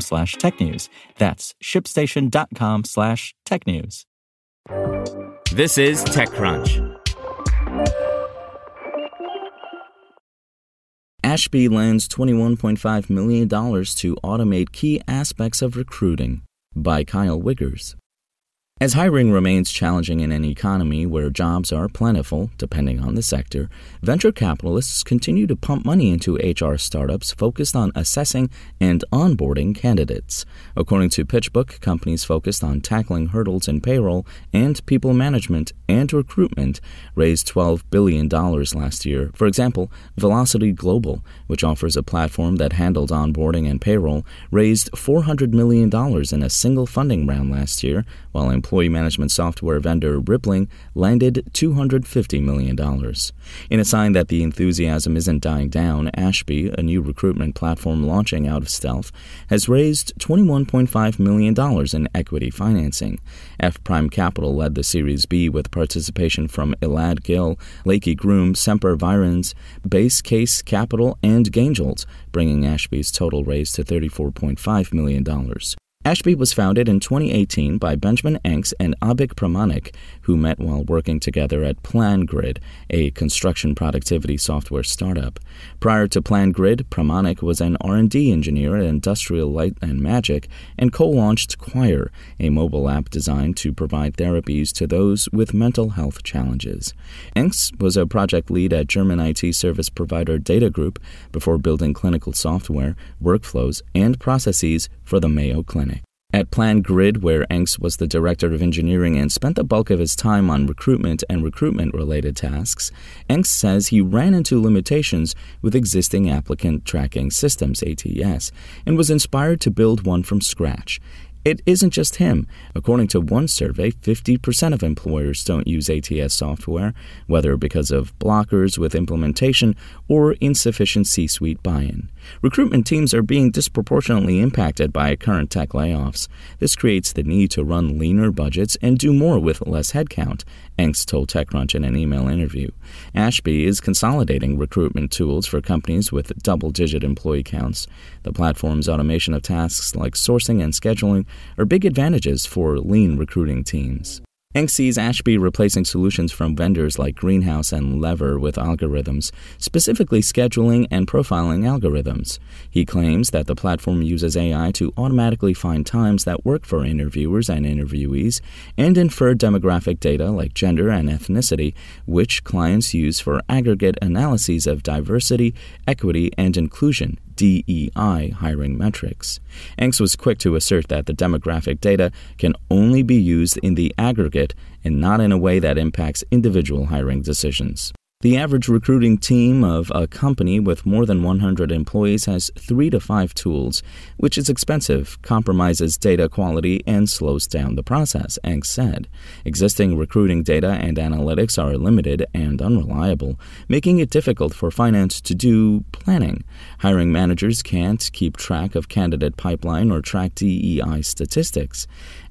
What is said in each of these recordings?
slash technews. That's shipstation.com slash technews. This is TechCrunch. Ashby lends $21.5 million to automate key aspects of recruiting by Kyle Wiggers. As hiring remains challenging in an economy where jobs are plentiful, depending on the sector, venture capitalists continue to pump money into HR startups focused on assessing and onboarding candidates. According to PitchBook, companies focused on tackling hurdles in payroll and people management and recruitment raised $12 billion last year. For example, Velocity Global, which offers a platform that handled onboarding and payroll, raised $400 million in a single funding round last year, while employee management software vendor Rippling landed $250 million. In a sign that the enthusiasm isn't dying down, Ashby, a new recruitment platform launching out of stealth, has raised $21.5 million in equity financing. F Prime Capital led the Series B with participation from Elad Gil, Lachy Groom, Semper Virens, Base Case Capital, and Gainjolt, bringing Ashby's total raise to $34.5 million. Ashby was founded in 2018 by Benjamin Encz and Abhik Pramanik, who met while working together at PlanGrid, a construction productivity software startup. Prior to PlanGrid, Pramanik was an R&D engineer at Industrial Light and Magic and co-launched Choir, a mobile app designed to provide therapies to those with mental health challenges. Enks was a project lead at German IT service provider Data Group before building clinical software, workflows, and processes for the Mayo Clinic. At PlanGrid, where Encz was the director of engineering and spent the bulk of his time on recruitment and recruitment related tasks, Encz says he ran into limitations with existing applicant tracking systems, ATS, and was inspired to build one from scratch. It isn't just him. According to one survey, 50% of employers don't use ATS software, whether because of blockers with implementation or insufficient C suite buy in. Recruitment teams are being disproportionately impacted by current tech layoffs. This creates the need to run leaner budgets and do more with less headcount, Encz told TechCrunch in an email interview. Ashby is consolidating recruitment tools for companies with double digit employee counts. The platform's automation of tasks like sourcing and scheduling are big advantages for lean recruiting teams. Encz sees Ashby replacing solutions from vendors like Greenhouse and Lever with algorithms, specifically scheduling and profiling algorithms. He claims that the platform uses AI to automatically find times that work for interviewers and interviewees and infer demographic data like gender and ethnicity, which clients use for aggregate analyses of diversity, equity, and inclusion DEI hiring metrics. Encz was quick to assert that the demographic data can only be used in the aggregate and not in a way that impacts individual hiring decisions. The average recruiting team of a company with more than 100 employees has three to five tools, which is expensive, compromises data quality, and slows down the process, Encz said. Existing recruiting data and analytics are limited and unreliable, making it difficult for finance to do planning. Hiring managers can't keep track of candidate pipeline or track DEI statistics.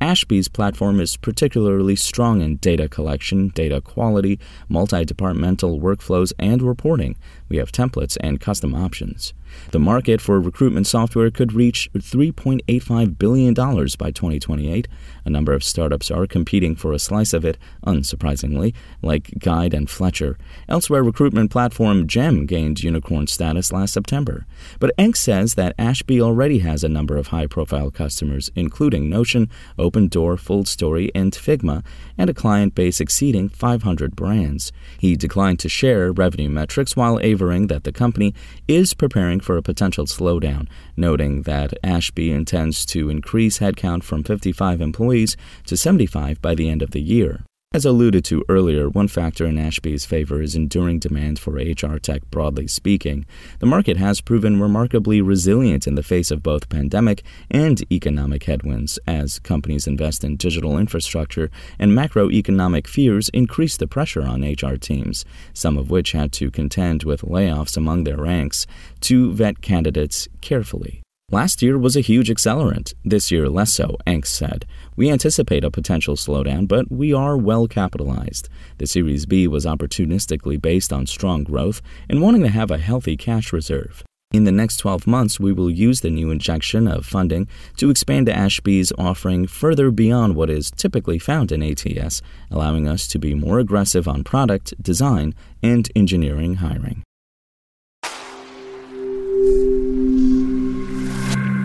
Ashby's platform is particularly strong in data collection, data quality, multi departmental workflows, and reporting. We have templates and custom options. The market for recruitment software could reach $3.85 billion by 2028. A number of startups are competing for a slice of it, unsurprisingly, like Guide and Fetcher. Elsewhere, recruitment platform Gem gained unicorn status last September. But Encz says that Ashby already has a number of high profile customers, including Notion, Opendoor, FullStory, and Figma, and a client base exceeding 500 brands. He declined to share revenue metrics while avering that the company is preparing for a potential slowdown, noting that Ashby intends to increase headcount from 55 employees to 75 by the end of the year. As alluded to earlier, one factor in Ashby's favor is enduring demand for HR tech broadly speaking. The market has proven remarkably resilient in the face of both pandemic and economic headwinds as companies invest in digital infrastructure and macroeconomic fears increase the pressure on HR teams, some of which had to contend with layoffs among their ranks, to vet candidates carefully. Last year was a huge accelerant. This year, less so, Encz said. We anticipate a potential slowdown, but we are well capitalized. The Series B was opportunistically based on strong growth and wanting to have a healthy cash reserve. In the next 12 months, we will use the new injection of funding to expand Ashby's offering further beyond what is typically found in ATS, allowing us to be more aggressive on product, design, and engineering hiring.